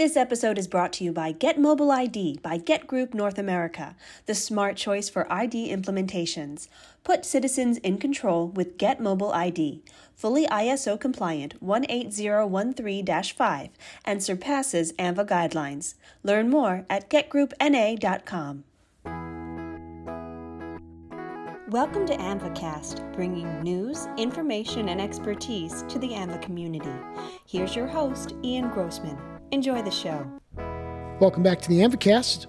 This episode is brought to you by Get Mobile ID by Get Group North America, the smart choice for ID implementations. Put citizens in control with Get Mobile ID, fully ISO compliant 18013 5, and surpasses AAMVA guidelines. Learn more at getgroupna.com. Welcome to AAMVAcast, bringing news, information, and expertise to the AAMVA community. Here's your host, Ian Grossman. Enjoy the show. Welcome back to the AAMVAcast.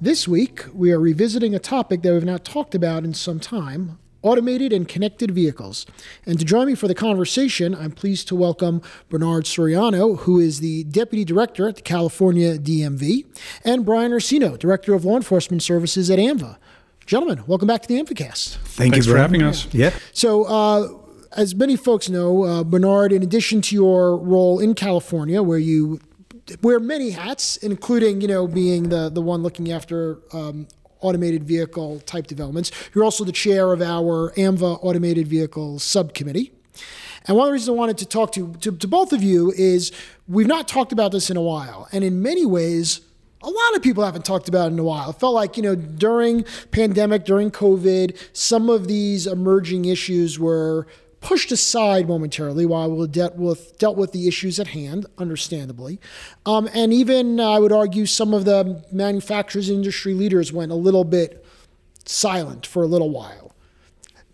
This week, we are revisiting a topic that we've not talked about in some time automated and connected vehicles. And to join me for the conversation, I'm pleased to welcome Bernard Soriano, who is the Deputy Director at the California DMV, and Brian Ursino, Director of Law Enforcement Services at AAMVA. Gentlemen, welcome back to the AAMVAcast. Thank Thanks you for having us. Yeah. So, uh, as many folks know, uh, Bernard, in addition to your role in California, where you wear many hats, including you know being the the one looking after um, automated vehicle type developments, you're also the chair of our AAMVA Automated Vehicle Subcommittee. And one of the reasons I wanted to talk to, to to both of you is we've not talked about this in a while, and in many ways a lot of people haven't talked about it in a while. It felt like, you know, during pandemic, during COVID, some of these emerging issues were pushed aside momentarily while we dealt with dealt with the issues at hand, understandably, um, and even uh, I would argue some of the manufacturers industry leaders went a little bit silent for a little while.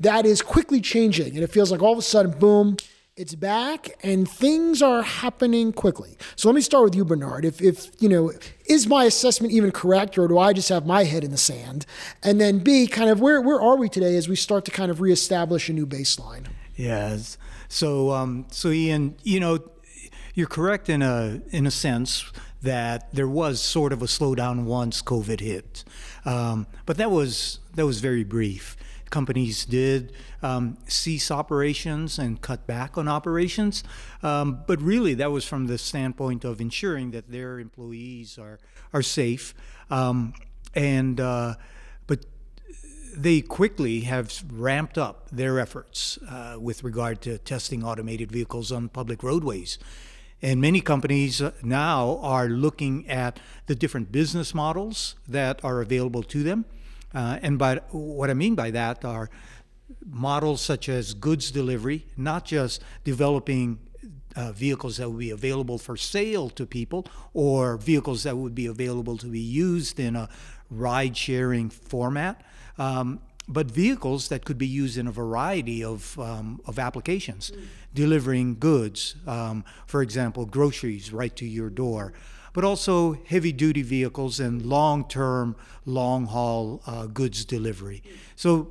That is quickly changing, and it feels like all of a sudden, boom, it's back and things are happening quickly. So let me start with you, Bernard. If, if you know, is my assessment even correct, or do I just have my head in the sand? And then B, kind of where where are we today as we start to kind of reestablish a new baseline? Yes. So, um, so Ian, you know, you're correct in a in a sense that there was sort of a slowdown once COVID hit, um, but that was that was very brief. Companies did um, cease operations and cut back on operations, um, but really that was from the standpoint of ensuring that their employees are are safe, um, and uh, they quickly have ramped up their efforts uh, with regard to testing automated vehicles on public roadways. And many companies now are looking at the different business models that are available to them. Uh, and by what I mean by that are models such as goods delivery, not just developing uh, vehicles that would be available for sale to people or vehicles that would be available to be used in a ride sharing format, um, but vehicles that could be used in a variety of, um, of applications, mm. delivering goods, um, for example, groceries right to your door, but also heavy duty vehicles and long term, long haul uh, goods delivery. So,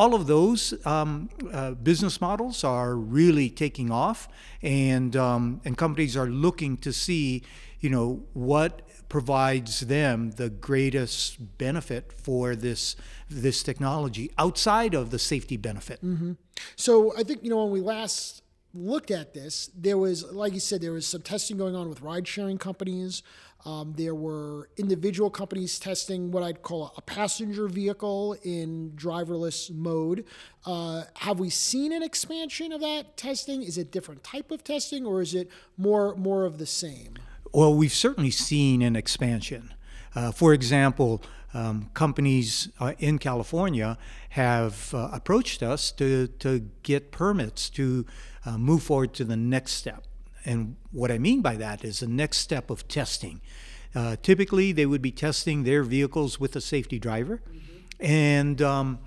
all of those um, uh, business models are really taking off, and um, and companies are looking to see, you know, what provides them the greatest benefit for this this technology outside of the safety benefit. Mm-hmm. So I think you know when we last looked at this, there was like you said there was some testing going on with ride sharing companies. Um, there were individual companies testing what I'd call a passenger vehicle in driverless mode. Uh, have we seen an expansion of that testing? Is it different type of testing, or is it more more of the same? Well, we've certainly seen an expansion. Uh, for example, um, companies uh, in California have uh, approached us to, to get permits to uh, move forward to the next step. And what I mean by that is the next step of testing. Uh, typically, they would be testing their vehicles with a safety driver, mm-hmm. and um,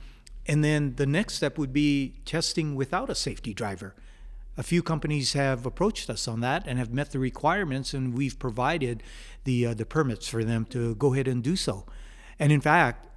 and then the next step would be testing without a safety driver a few companies have approached us on that and have met the requirements, and we've provided the uh, the permits for them to go ahead and do so. And in fact,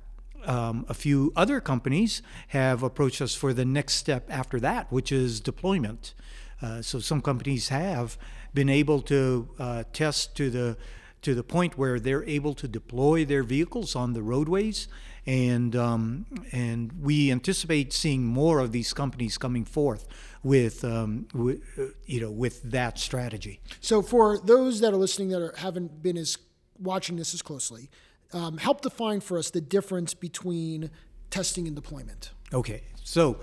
um, a few other companies have approached us for the next step after that, which is deployment. Uh, so some companies have been able to uh, test to the to the point where they're able to deploy their vehicles on the roadways, and um, and we anticipate seeing more of these companies coming forth with, um, uh, you know with that strategy. So for those that are listening that are, haven't been as watching this as closely, um, help define for us the difference between testing and deployment. Okay, so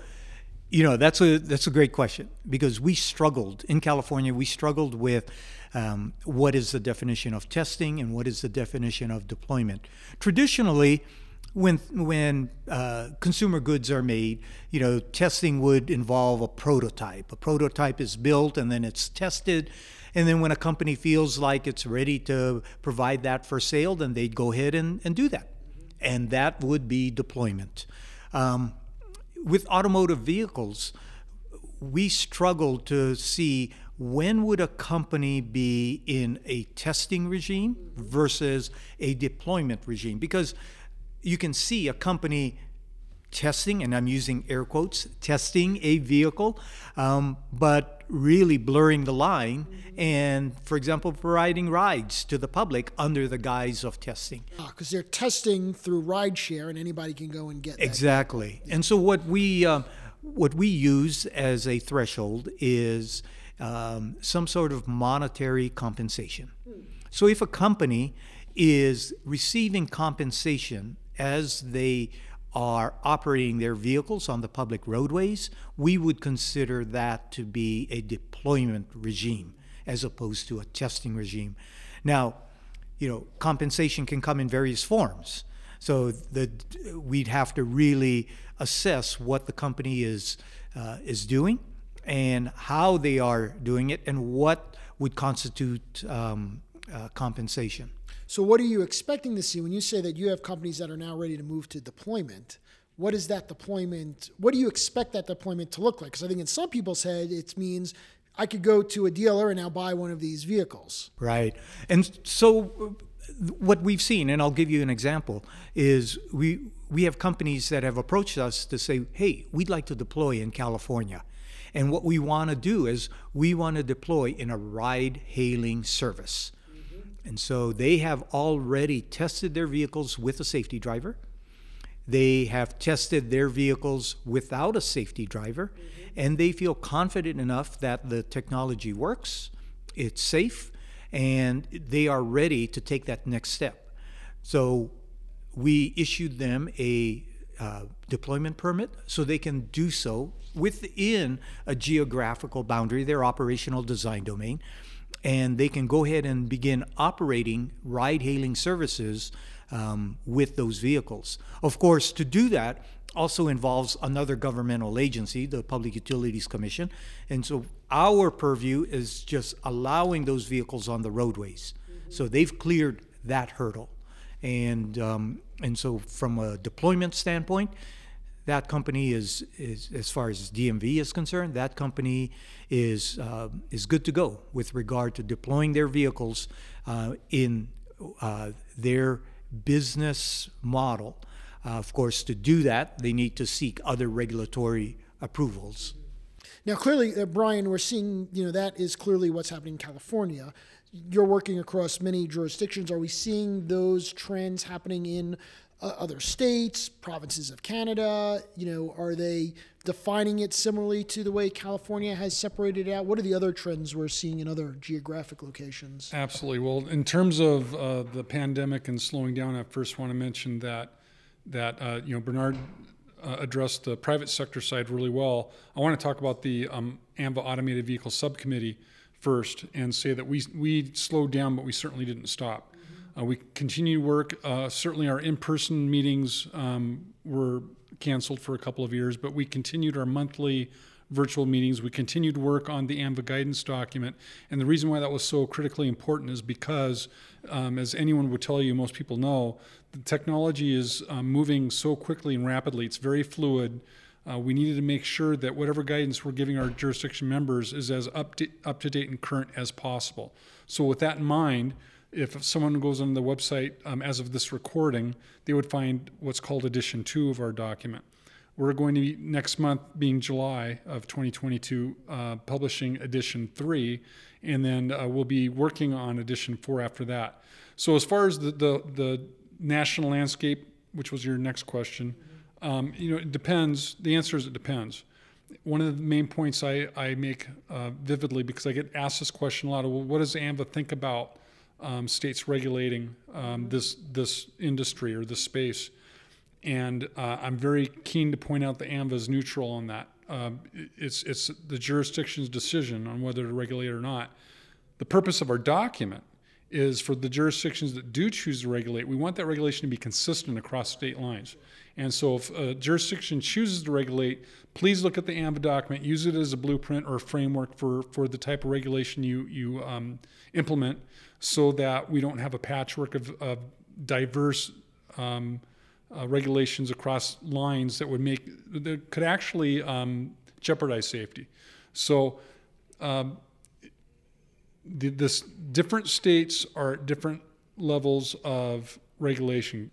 you know that's a that's a great question because we struggled in California. We struggled with um, what is the definition of testing and what is the definition of deployment. Traditionally, when when uh, consumer goods are made, you know, testing would involve a prototype. A prototype is built and then it's tested, and then when a company feels like it's ready to provide that for sale, then they'd go ahead and, and do that, and that would be deployment. Um, with automotive vehicles, we struggle to see when would a company be in a testing regime versus a deployment regime. Because you can see a company testing, and I'm using air quotes, testing a vehicle, um, but really blurring the line. And, for example, providing rides to the public under the guise of testing. Because ah, they're testing through rideshare, and anybody can go and get that. Exactly. And so what we uh, what we use as a threshold is um, some sort of monetary compensation. So if a company is receiving compensation as they are operating their vehicles on the public roadways, we would consider that to be a deployment regime as opposed to a testing regime. Now, you know, compensation can come in various forms. So the, we'd have to really assess what the company is uh, is doing and how they are doing it and what would constitute um, uh, compensation. So, what are you expecting to see when you say that you have companies that are now ready to move to deployment? What is that deployment? What do you expect that deployment to look like? Because I think in some people's head, it means I could go to a dealer and now buy one of these vehicles. Right. And so, what we've seen, and I'll give you an example, is we we have companies that have approached us to say, "Hey, we'd like to deploy in California." And what we want to do is we want to deploy in a ride hailing service. And so they have already tested their vehicles with a safety driver. They have tested their vehicles without a safety driver, mm-hmm. and they feel confident enough that the technology works, it's safe, and they are ready to take that next step. So we issued them a uh, deployment permit so they can do so within a geographical boundary, their operational design domain and they can go ahead and begin operating ride hailing services um, with those vehicles. Of course, to do that also involves another governmental agency, the Public Utilities Commission. And so our purview is just allowing those vehicles on the roadways. Mm-hmm. So they've cleared that hurdle. And, um, and so, from a deployment standpoint, that company is, is as far as DMV is concerned, that company is uh, is good to go with regard to deploying their vehicles uh, in uh, their business model. Uh, of course, to do that, they need to seek other regulatory approvals. Now, clearly, uh, Brian, we're seeing you know that is clearly what's happening in California. You're working across many jurisdictions. Are we seeing those trends happening in uh, other states, provinces of Canada? You know, are they defining it similarly to the way California has separated out? What are the other trends we're seeing in other geographic locations? Absolutely. Well, in terms of uh, the pandemic and slowing down, I first want to mention that that uh, you know Bernard uh, addressed the private sector side really well. I want to talk about the um, AAMVA Automated Vehicle Subcommittee first and say that we we slowed down, but we certainly didn't stop. Uh, we continue to work. Uh, certainly, our in person meetings um, were canceled for a couple of years, but we continued our monthly virtual meetings. We continued work on the AAMVA guidance document. And the reason why that was so critically important is because, um, as anyone would tell you, most people know, the technology is um, moving so quickly and rapidly, it's very fluid. Uh, we needed to make sure that whatever guidance we're giving our jurisdiction members is as up to, up to date and current as possible. So, with that in mind, if someone goes on the website um, as of this recording, they would find what's called edition two of our document. We're going to be next month, being July of 2022, uh, publishing edition three, and then uh, we'll be working on edition four after that. So, as far as the, the, the national landscape, which was your next question, um, you know, it depends. The answer is it depends. One of the main points I, I make uh, vividly, because I get asked this question a lot, of, well, what does AAMVA think about um, states regulating um, this this industry or this space. And uh, I'm very keen to point out the AAMVA is neutral on that. Um, it's it's the jurisdiction's decision on whether to regulate or not. the purpose of our document is for the jurisdictions that do choose to regulate, we want that regulation to be consistent across state lines. And so if a jurisdiction chooses to regulate, please look at the AAMVA document, use it as a blueprint or a framework for, for the type of regulation you, you um, implement so that we don't have a patchwork of, of diverse um, uh, regulations across lines that would make, that could actually um, jeopardize safety. So um, the, this different states are at different levels of regulation.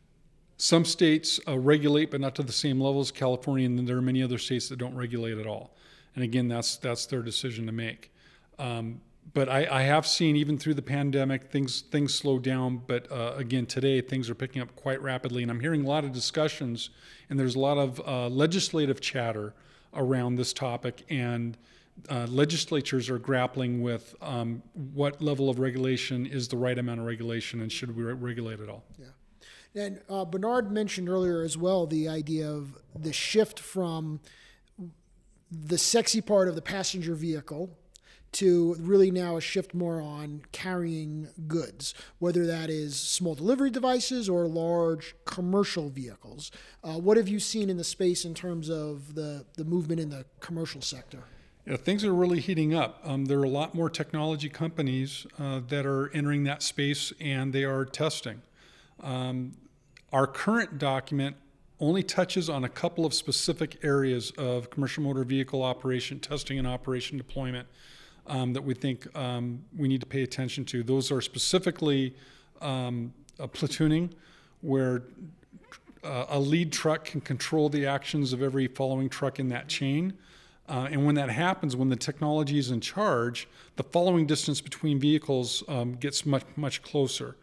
Some states uh, regulate, but not to the same level as California, and there are many other states that don't regulate at all. And again, that's that's their decision to make. Um, but I, I, have seen even through the pandemic things things slow down. But uh, again, today things are picking up quite rapidly, and I'm hearing a lot of discussions, and there's a lot of uh, legislative chatter around this topic and uh, legislatures are grappling with um, what level of regulation is the right amount of regulation and should we re- regulate at all. Yeah. And uh, Bernard mentioned earlier as well the idea of the shift from the sexy part of the passenger vehicle to really now a shift more on carrying goods, whether that is small delivery devices or large commercial vehicles. Uh, what have you seen in the space in terms of the, the movement in the commercial sector? Yeah, things are really heating up. Um, there are a lot more technology companies uh, that are entering that space and they are testing. Um, our current document only touches on a couple of specific areas of commercial motor vehicle operation, testing, and operation deployment um, that we think um, we need to pay attention to. Those are specifically um, platooning, where uh, a lead truck can control the actions of every following truck in that chain. Uh, and when that happens, when the technology is in charge, the following distance between vehicles um, gets much much closer.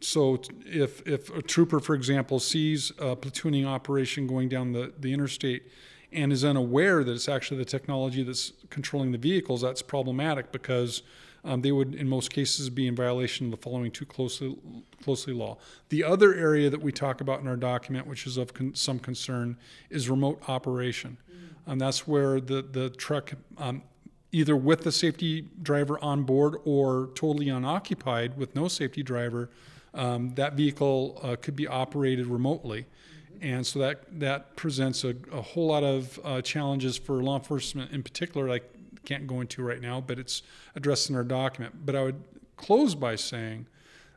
So if if a trooper, for example, sees a platooning operation going down the, the interstate and is unaware that it's actually the technology that's controlling the vehicles, that's problematic because um, they would, in most cases, be in violation of the following two closely closely law. The other area that we talk about in our document, which is of con- some concern, is remote operation and that's where the the truck. Um, either with the safety driver on board or totally unoccupied with no safety driver, um, that vehicle uh, could be operated remotely. And so that, that presents a, a whole lot of uh, challenges for law enforcement in particular, I can't go into right now, but it's addressed in our document. But I would close by saying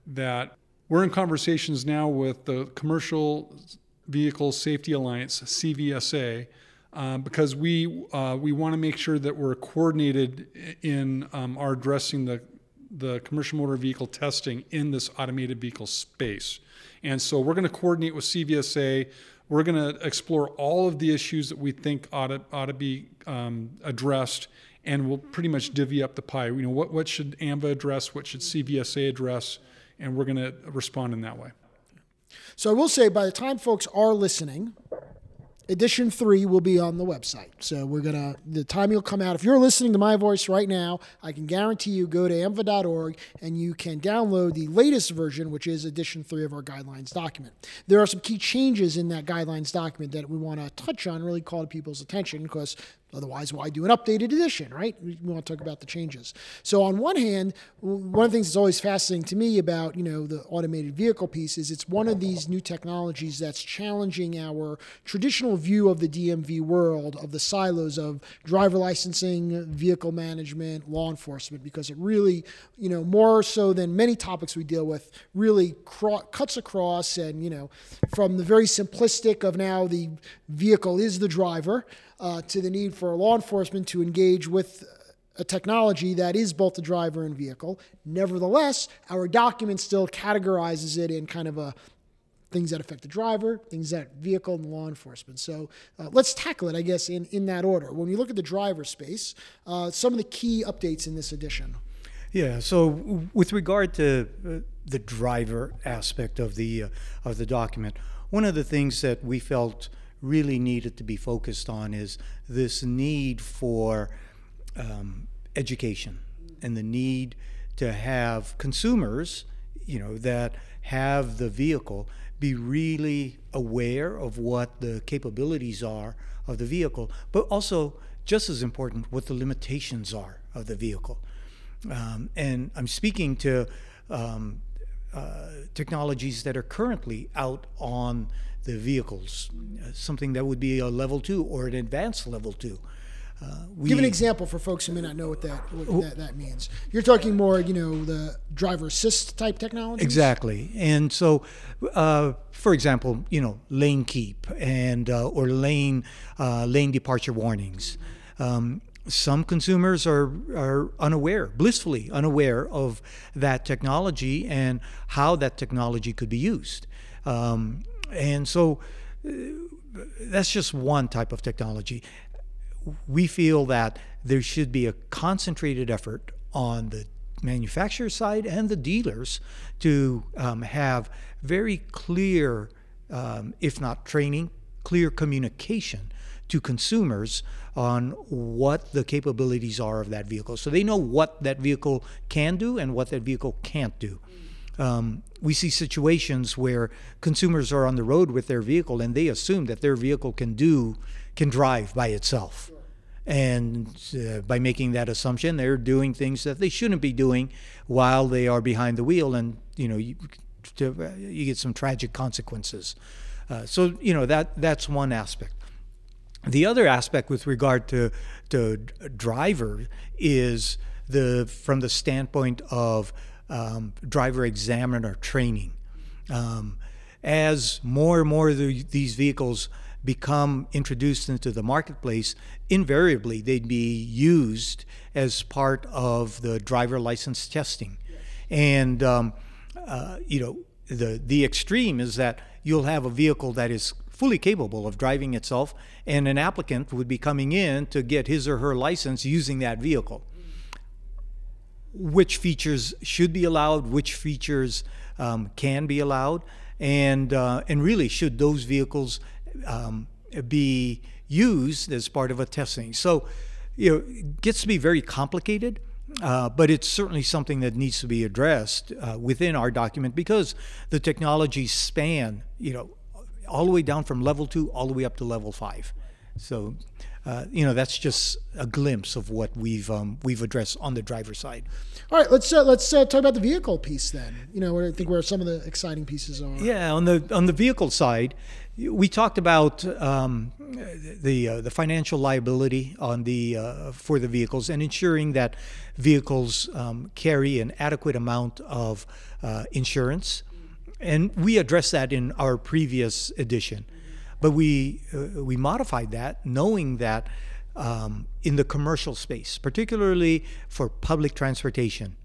that we're in conversations now with the Commercial Vehicle Safety Alliance, CVSA, uh, because we uh, we want to make sure that we're coordinated in um, our addressing the the commercial motor vehicle testing in this automated vehicle space. And so we're going to coordinate with CVSA. We're going to explore all of the issues that we think ought to, ought to be um, addressed, and we'll pretty much divvy up the pie. You know, what, what should AAMVA address? What should CVSA address? And we're going to respond in that way. So I will say, by the time folks are listening, edition three will be on the website. So we're gonna the time you'll come out. If you're listening to my voice right now, I can guarantee you go to aamva.org and you can download the latest version, which is edition three of our guidelines document. There are some key changes in that guidelines document that we want to touch on, really call to people's attention because Otherwise, why do an updated edition, right? We want to talk about the changes. So, on one hand, one of the things that's always fascinating to me about you know the automated vehicle piece is it's one of these new technologies that's challenging our traditional view of the DMV world of the silos of driver licensing, vehicle management, law enforcement, because it really, you know, more so than many topics we deal with, really cro- cuts across and you know, from the very simplistic of now the vehicle is the driver uh, to the need for law enforcement to engage with a technology that is both the driver and vehicle. Nevertheless, our document still categorizes it in kind of a things that affect the driver, things that vehicle, and law enforcement. So uh, let's tackle it, I guess, in, in that order. When we look at the driver space, uh, some of the key updates in this edition. Yeah. So with regard to uh, the driver aspect of the uh, of the document, one of the things that we felt really needed to be focused on is this need for um, education and the need to have consumers, you know, that have the vehicle be really aware of what the capabilities are of the vehicle, but also just as important, what the limitations are of the vehicle. Um, and I'm speaking to um, uh, technologies that are currently out on the vehicles, uh, something that would be a level two or an advanced level two. Uh, Give an example for folks who may not know what that what that, that means. You're talking more, you know, the driver assist type technology. Exactly, and so, uh, for example, you know, lane keep and uh, or lane uh, lane departure warnings. Um, some consumers are are unaware, blissfully unaware of that technology and how that technology could be used, um, and so. Uh, that's just one type of technology we feel that there should be a concentrated effort on the manufacturer side and the dealers to um, have very clear, um, if not training, clear communication to consumers on what the capabilities are of that vehicle. So they know what that vehicle can do and what that vehicle can't do. Um, we see situations where consumers are on the road with their vehicle and they assume that their vehicle can do can drive by itself. And uh, by making that assumption they're doing things that they shouldn't be doing while they are behind the wheel and you know you, uh, you get some tragic consequences. Uh, so you know that that's one aspect. The other aspect with regard to to driver is the from the standpoint of um, driver examiner training um, as more and more of the, these vehicles become introduced into the marketplace, invariably they'd be used as part of the driver license testing. And, um, uh, you know, the, the extreme is that you'll have a vehicle that is fully capable of driving itself, and an applicant would be coming in to get his or her license using that vehicle. Which features should be allowed, which features um, can be allowed, and, uh, and really, should those vehicles um, be used as part of a testing. So, you know, it gets to be very complicated. Uh, but it's certainly something that needs to be addressed uh, within our document because the technologies span, you know, all the way down from level two all the way up to level five. So, uh, you know, that's just a glimpse of what we've um, we've addressed on the driver side. All right, let's uh, let's uh, talk about the vehicle piece then. You know, I think where some of the exciting pieces are. Yeah, on the on the vehicle side, we talked about um, the uh, the financial liability on the uh, for the vehicles and ensuring that vehicles um, carry an adequate amount of uh, insurance, and we addressed that in our previous edition, but we uh, we modified that knowing that um, in the commercial space, particularly for public transportation,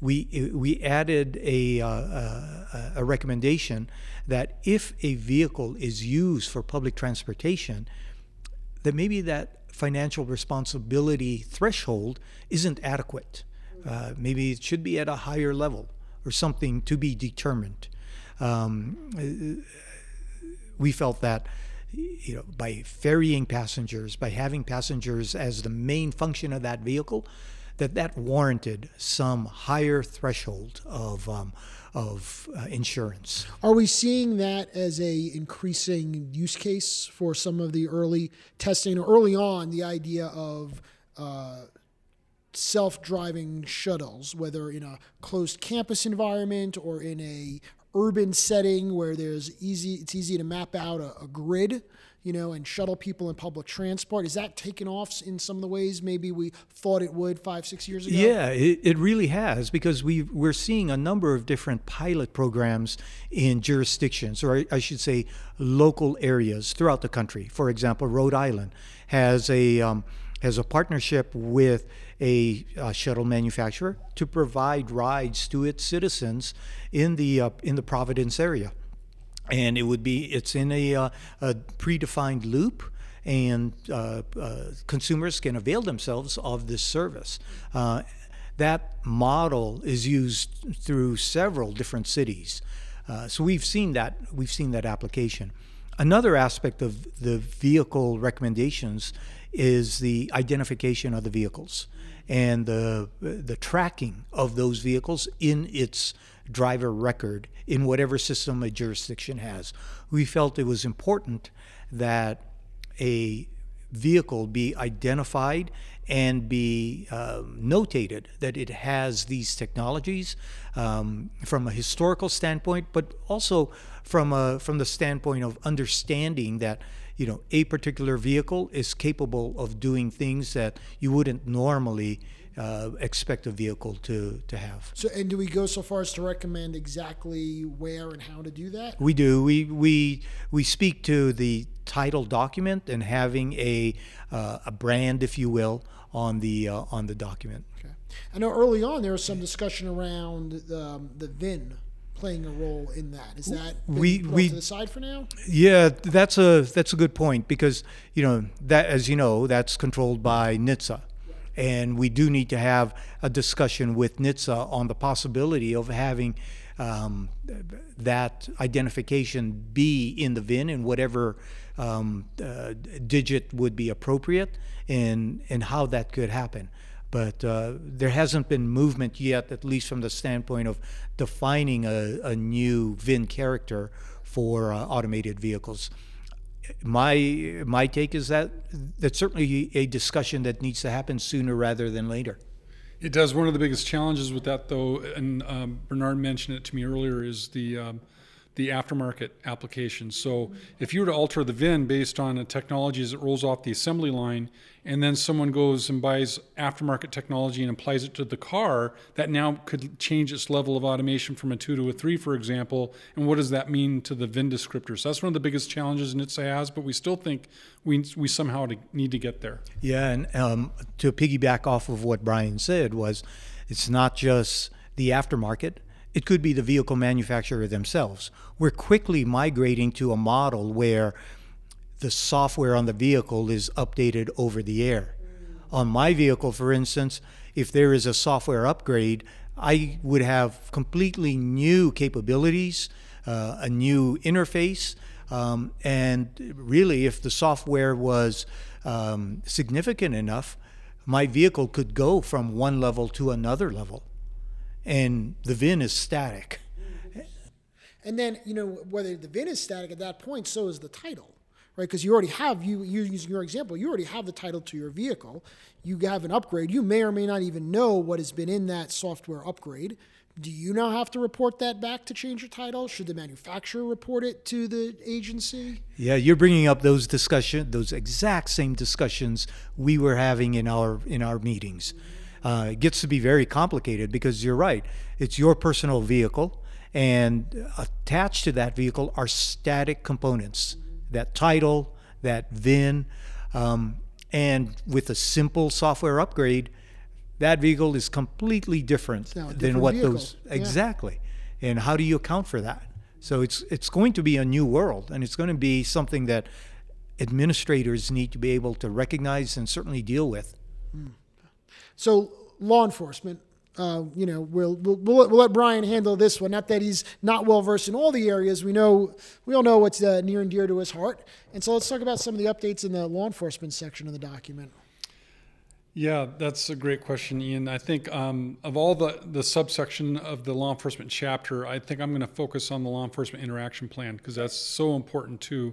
we we added a uh, a, a recommendation that if a vehicle is used for public transportation, that maybe that financial responsibility threshold isn't adequate. Uh, maybe it should be at a higher level or something to be determined. Um, we felt that you know by ferrying passengers, by having passengers as the main function of that vehicle, that that warranted some higher threshold of um, of uh, insurance. Are we seeing that as a increasing use case for some of the early testing or early on the idea of uh, self-driving shuttles, whether in a closed campus environment or in a urban setting where there's easy it's easy to map out a, a grid you know, and shuttle people in public transport. Is that taken off in some of the ways maybe we thought it would five, six years ago? Yeah, it, it really has because we we're seeing a number of different pilot programs in jurisdictions, or I should say, local areas throughout the country. For example, Rhode Island has a um, has a partnership with a, a, shuttle manufacturer to provide rides to its citizens in the uh, in the Providence area. And it would be it's in a, uh, a predefined loop and uh, uh, consumers can avail themselves of this service. Uh, that model is used through several different cities. Uh, so we've seen that we've seen that application another aspect of the vehicle recommendations is the identification of the vehicles and the the tracking of those vehicles in its driver record in whatever system a jurisdiction has. We felt it was important that a vehicle be identified and be um, notated that it has these technologies um, from a historical standpoint, but also from a, from the standpoint of understanding that you know a particular vehicle is capable of doing things that you wouldn't normally uh, expect a vehicle to, to have. So, and do we go so far as to recommend exactly where and how to do that? We do. We we we speak to the title document and having a uh, a brand, if you will, on the uh, on the document. Okay. I know early on there was some discussion around the, um, the VIN playing a role in that. Is that we we to the side for now? Yeah, that's a that's a good point because you know that as you know that's controlled by NHTSA and we do need to have a discussion with NHTSA on the possibility of having um, that identification be in the VIN and whatever um, uh, digit would be appropriate and, and how that could happen. But uh, there hasn't been movement yet, at least from the standpoint of defining a, a new VIN character for uh, automated vehicles my my take is that that's certainly a discussion that needs to happen sooner rather than later. It does. One of the biggest challenges with that, though, and um, Bernard mentioned it to me earlier, is the um, the aftermarket application. So if you were to alter the VIN based on a technology as it rolls off the assembly line, and then someone goes and buys aftermarket technology and applies it to the car, that now could change its level of automation from a two to a three, for example. And what does that mean to the VIN descriptors? So that's one of the biggest challenges NHTSA has, but we still think we, we somehow need to get there. Yeah, and um, to piggyback off of what Brian said was, it's not just the aftermarket it could be the vehicle manufacturer themselves. We're quickly migrating to a model where the software on the vehicle is updated over the air. On my vehicle, for instance, if there is a software upgrade, I would have completely new capabilities, uh, a new interface, um, and really, if the software was um, significant enough, my vehicle could go from one level to another level and the VIN is static. And then, you know, whether the VIN is static at that point, so is the title, right? Because you already have, you, you using your example, you already have the title to your vehicle. You have an upgrade. You may or may not even know what has been in that software upgrade. Do you now have to report that back to change your title? Should the manufacturer report it to the agency? Yeah, you're bringing up those discussion, those exact same discussions we were having in our in our meetings. Mm-hmm uh, it gets to be very complicated because you're right. It's your personal vehicle, and attached to that vehicle are static components that title, that VIN. Um, and with a simple software upgrade, that vehicle is completely different, different than what vehicle. those exactly. Yeah. And how do you account for that? So it's it's going to be a new world, and it's going to be something that administrators need to be able to recognize and certainly deal with. Mm. So law enforcement, uh, you know, we'll, we'll, we'll, let Brian handle this one. Not that he's not well versed in all the areas. We know, we all know what's uh, near and dear to his heart. And so let's talk about some of the updates in the law enforcement section of the document. Yeah, that's a great question, Ian. I think um, of all the, the subsection of the law enforcement chapter, I think I'm going to focus on the law enforcement interaction plan because that's so important to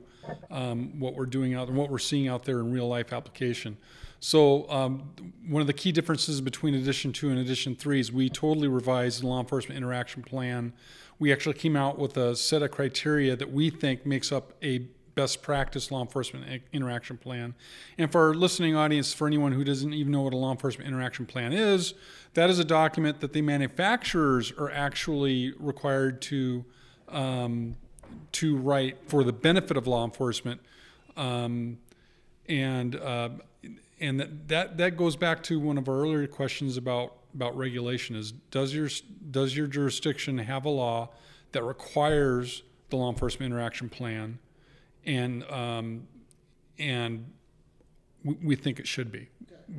um, what we're doing out and what we're seeing out there in real life application. So um, one of the key differences between edition two and edition three is we totally revised the law enforcement interaction plan. We actually came out with a set of criteria that we think makes up a best practice law enforcement interaction plan. And for our listening audience, for anyone who doesn't even know what a law enforcement interaction plan is, that is a document that the manufacturers are actually required to um, to write for the benefit of law enforcement. Um, and uh, and that, that that goes back to one of our earlier questions about about regulation is does your does your jurisdiction have a law that requires the law enforcement interaction plan? And um, and we, we, think it should be.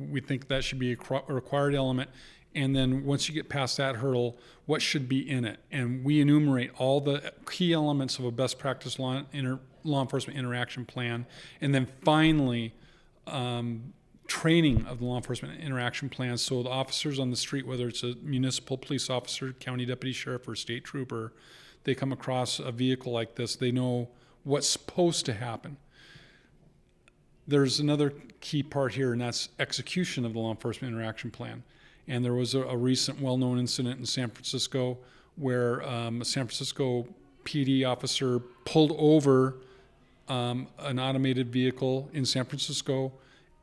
We think that should be a required element. And then once you get past that hurdle what should be in it? And we enumerate all the key elements of a best practice law, inter, law enforcement interaction plan. And then finally um, training of the law enforcement interaction plans. So the officers on the street, whether it's a municipal police officer, county deputy sheriff, or state trooper, they come across a vehicle like this, they know what's supposed to happen. there's another key part here, and that's execution of the law enforcement interaction plan. And there was a, a recent well-known incident in San Francisco where um, a San Francisco PD officer pulled over um, an automated vehicle in San Francisco,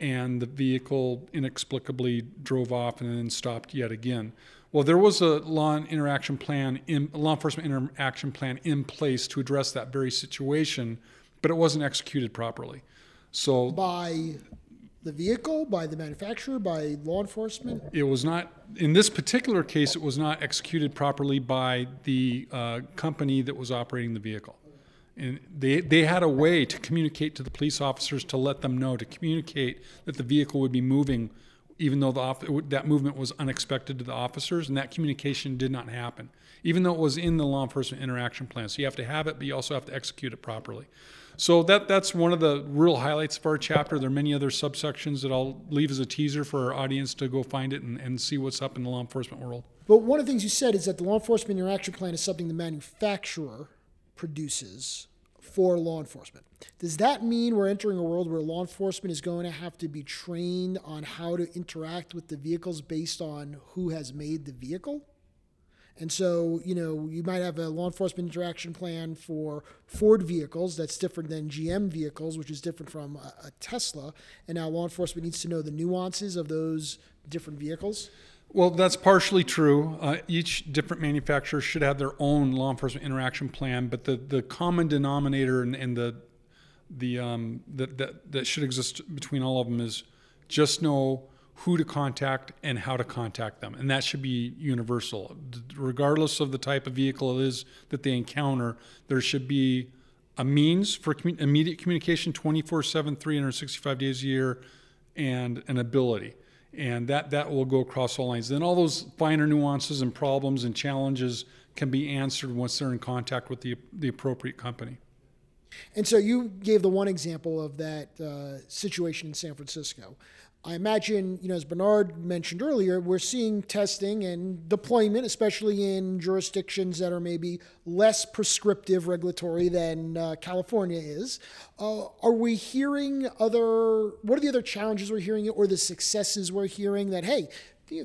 and the vehicle inexplicably drove off and then stopped yet again. Well, there was a law interaction plan, in, law enforcement interaction plan in place to address that very situation, but it wasn't executed properly. So by the vehicle, by the manufacturer, by law enforcement? It was not, in this particular case, it was not executed properly by the uh, company that was operating the vehicle. And they, they had a way to communicate to the police officers to let them know, to communicate that the vehicle would be moving, even though the, that movement was unexpected to the officers, and that communication did not happen, even though it was in the law enforcement interaction plan. So you have to have it, but you also have to execute it properly. So that that's one of the real highlights of our chapter. There are many other subsections that I'll leave as a teaser for our audience to go find it and, and see what's up in the law enforcement world. But one of the things you said is that the law enforcement interaction plan is something the manufacturer produces for law enforcement. Does that mean we're entering a world where law enforcement is going to have to be trained on how to interact with the vehicles based on who has made the vehicle? And so, you know, you might have a law enforcement interaction plan for Ford vehicles that's different than GM vehicles, which is different from a, a Tesla. And now law enforcement needs to know the nuances of those different vehicles. Well, that's partially true. Uh, each different manufacturer should have their own law enforcement interaction plan, but the, the common denominator and, and the the um, that, that that should exist between all of them is just know who to contact and how to contact them. And that should be universal. Regardless of the type of vehicle it is that they encounter, there should be a means for immediate communication 24 7, 365 days a year, and an ability. And that, that will go across all lines. Then all those finer nuances and problems and challenges can be answered once they're in contact with the, the appropriate company. And so you gave the one example of that uh, situation in San Francisco. I imagine, you know, as Bernard mentioned earlier, we're seeing testing and deployment, especially in jurisdictions that are maybe less prescriptive regulatory than uh, California is. Uh, are we hearing other, what are the other challenges we're hearing or the successes we're hearing that, hey,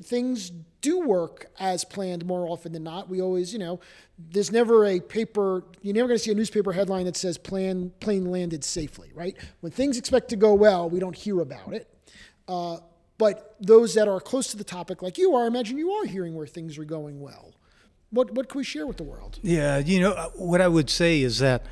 things do work as planned more often than not. We always, you know, there's never a paper, you're never going to see a newspaper headline that says plane, plane landed safely, right? When things expect to go well, we don't hear about it. Uh, but those that are close to the topic, like you are, imagine you are hearing where things are going well. What what can we share with the world? Yeah, you know uh, what I would say is that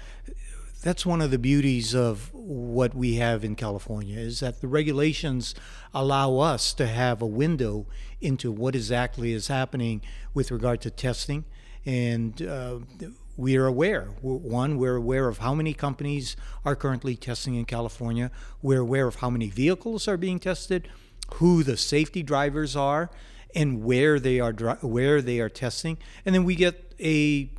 that's one of the beauties of what we have in California is that the regulations allow us to have a window into what exactly is happening with regard to testing, and uh, we are aware. One, we're aware of how many companies are currently testing in California. We're aware of how many vehicles are being tested, who the safety drivers are, and where they are where they are testing. And then we get a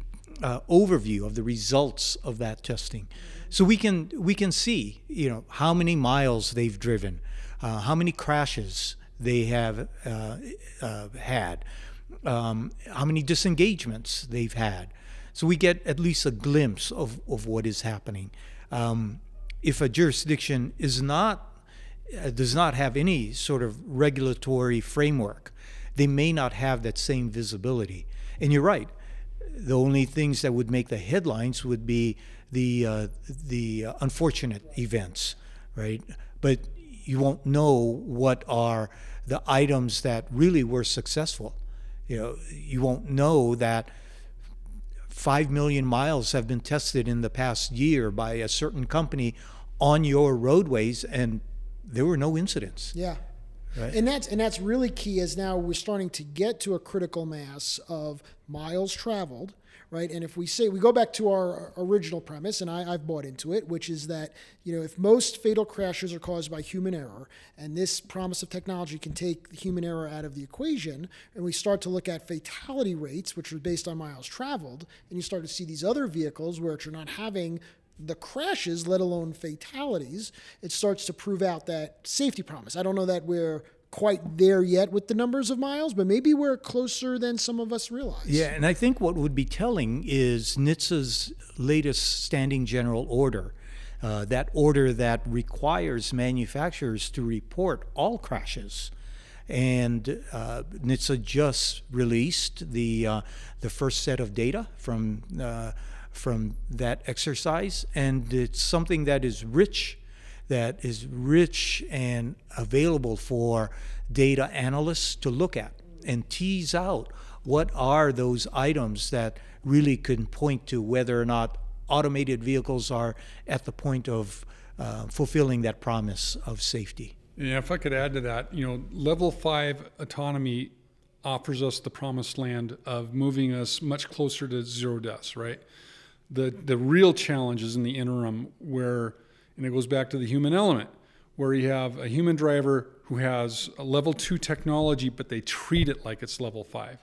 uh, overview of the results of that testing, so we can we can see you know how many miles they've driven, uh, how many crashes they have uh, uh had, um, how many disengagements they've had. So we get at least a glimpse of, of what is happening. Um, if a jurisdiction is not uh, does not have any sort of regulatory framework, they may not have that same visibility. And you're right. The only things that would make the headlines would be the uh, the unfortunate events, right? But you won't know what are the items that really were successful. You know, you won't know that 5 million miles have been tested in the past year by a certain company on your roadways and there were no incidents. Yeah. Right. And that's and that's really key as now we're starting to get to a critical mass of miles traveled right? And if we say we go back to our original premise, and I, have bought into it, which is that you know if most fatal crashes are caused by human error, and this promise of technology can take the human error out of the equation, and we start to look at fatality rates, which are based on miles traveled, and you start to see these other vehicles which are not having the crashes, let alone fatalities, it starts to prove out that safety promise. I don't know that we're quite there yet with the numbers of miles, but maybe we're closer than some of us realize. Yeah, and I think what would be telling is NHTSA's latest standing general order. uh, that order that requires manufacturers to report all crashes. And uh, NHTSA just released the uh, the first set of data from uh, from that exercise, and it's something that is rich, that is rich and available for data analysts to look at and tease out what are those items that really can point to whether or not automated vehicles are at the point of uh, fulfilling that promise of safety. Yeah, if I could add to that, you know, level five autonomy offers us the promised land of moving us much closer to zero deaths, right? The the real challenge is in the interim where and it goes back to the human element, where you have a human driver who has a level two technology, but they treat it like it's level five.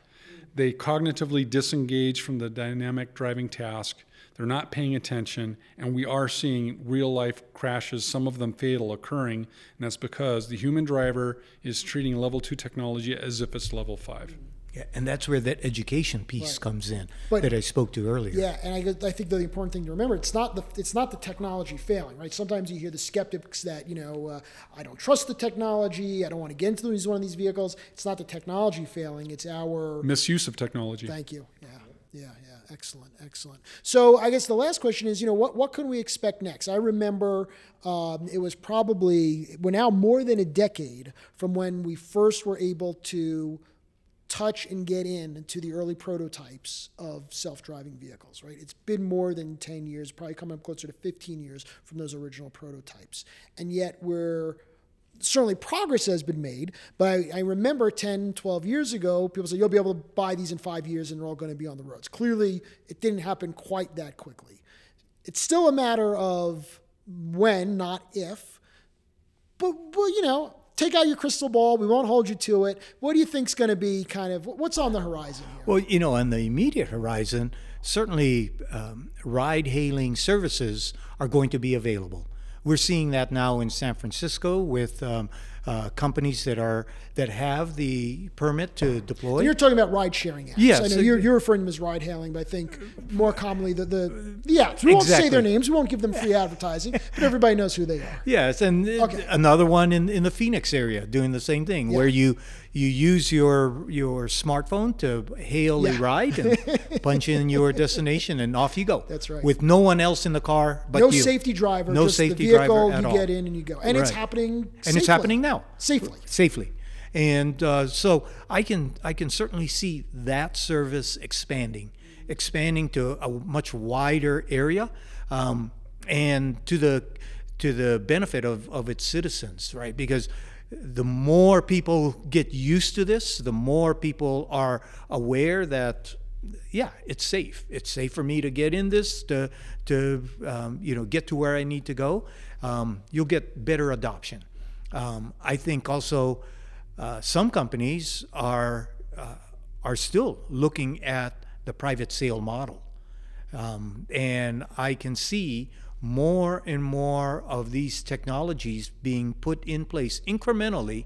They cognitively disengage from the dynamic driving task they're not paying attention, and we are seeing real life crashes, some of them fatal, occurring. And that's because the human driver is treating level two technology as if it's level five. Yeah, and that's where that education piece Right. comes in But- that I spoke to earlier. Yeah, and I, I think the important thing to remember it's not the it's not the technology failing, right? Sometimes you hear the skeptics that you know uh, I don't trust the technology, I don't want to get into these one of these vehicles. It's not the technology failing; it's our Misuse of technology. Thank you. Yeah, yeah, yeah. Excellent, excellent. So I guess the last question is, you know, what what can we expect next? I remember um, it was probably we're now more than a decade from when we first were able to touch and get in to the early prototypes of self-driving vehicles right? It's been more than 10 years probably coming up closer to 15 years from those original prototypes. And yet we're certainly progress has been made but I, I remember 10 12 years ago people said you'll be able to buy these in five years and they're all going to be on the roads. Clearly it didn't happen quite that quickly. It's still a matter of when not if but, but you know take out your crystal ball we won't hold you to it what do you think's going to be kind of what's on the horizon here Well, you know, on the immediate horizon, certainly um, ride hailing services are going to be available. We're seeing that now in San Francisco with um, uh, companies that are that have the permit to deploy. And you're talking about ride sharing apps. Yes. I know you're, you're referring to them as ride hailing, but I think more commonly the, the, the apps. We won't say their names, we won't give them free advertising, but everybody knows who they are. Yes, and Okay. another one in, in the Phoenix area doing the same thing, where you you use your your smartphone to hail a ride and punch in your destination, and off you go. That's right. With no one else in the car but no you. safety driver, No just safety the vehicle, driver at you all. get in and you go. And it's Right. happening and it's happening now Safely. safely and uh, so i can i can certainly see that service expanding expanding to a much wider area um, and to the to the benefit of, of its citizens right because the more people get used to this the more people are aware that yeah, it's safe. It's safe for me to get in this to to um, you know get to where I need to go. Um, you'll get better adoption. Um, I think also uh, some companies are uh, are still looking at the private sale model, um, and I can see more and more of these technologies being put in place incrementally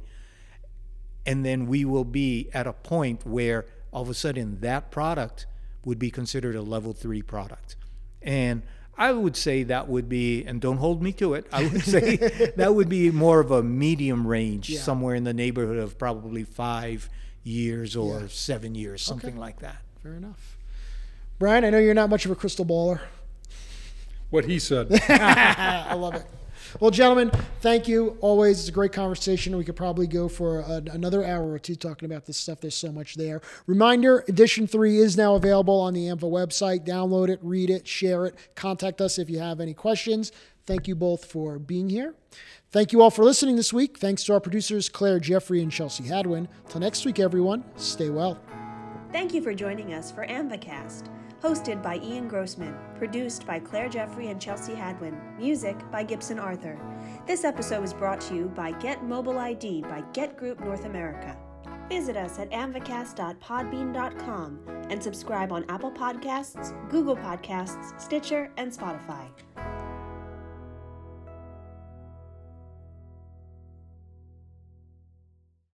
and then we will be at a point where all of a sudden that product would be considered a level three product. And I would say that would be, and don't hold me to it, I would say that would be more of a medium range, Yeah. somewhere in the neighborhood of probably five years or seven years, something like that. Fair enough. Brian, I know you're not much of a crystal baller. What he said. I love it. Well, gentlemen, thank you. Always, it's a great conversation. We could probably go for a, another hour or two talking about this stuff. There's so much there. Reminder Edition 3 is now available on the AAMVA website. Download it, read it, share it. Contact us if you have any questions. Thank you both for being here. Thank you all for listening this week. Thanks to our producers, Claire Jeffrey and Chelsea Hadwin. Till next week, everyone, stay well. Thank you for joining us for AAMVAcast, hosted by Ian Grossman, produced by Claire Jeffrey and Chelsea Hadwin, music by Gibson Arthur. This episode was brought to you by Get Mobile ID by Get Group North America. Visit us at aamvacast.podbean.com and subscribe on Apple Podcasts, Google Podcasts, Stitcher, and Spotify.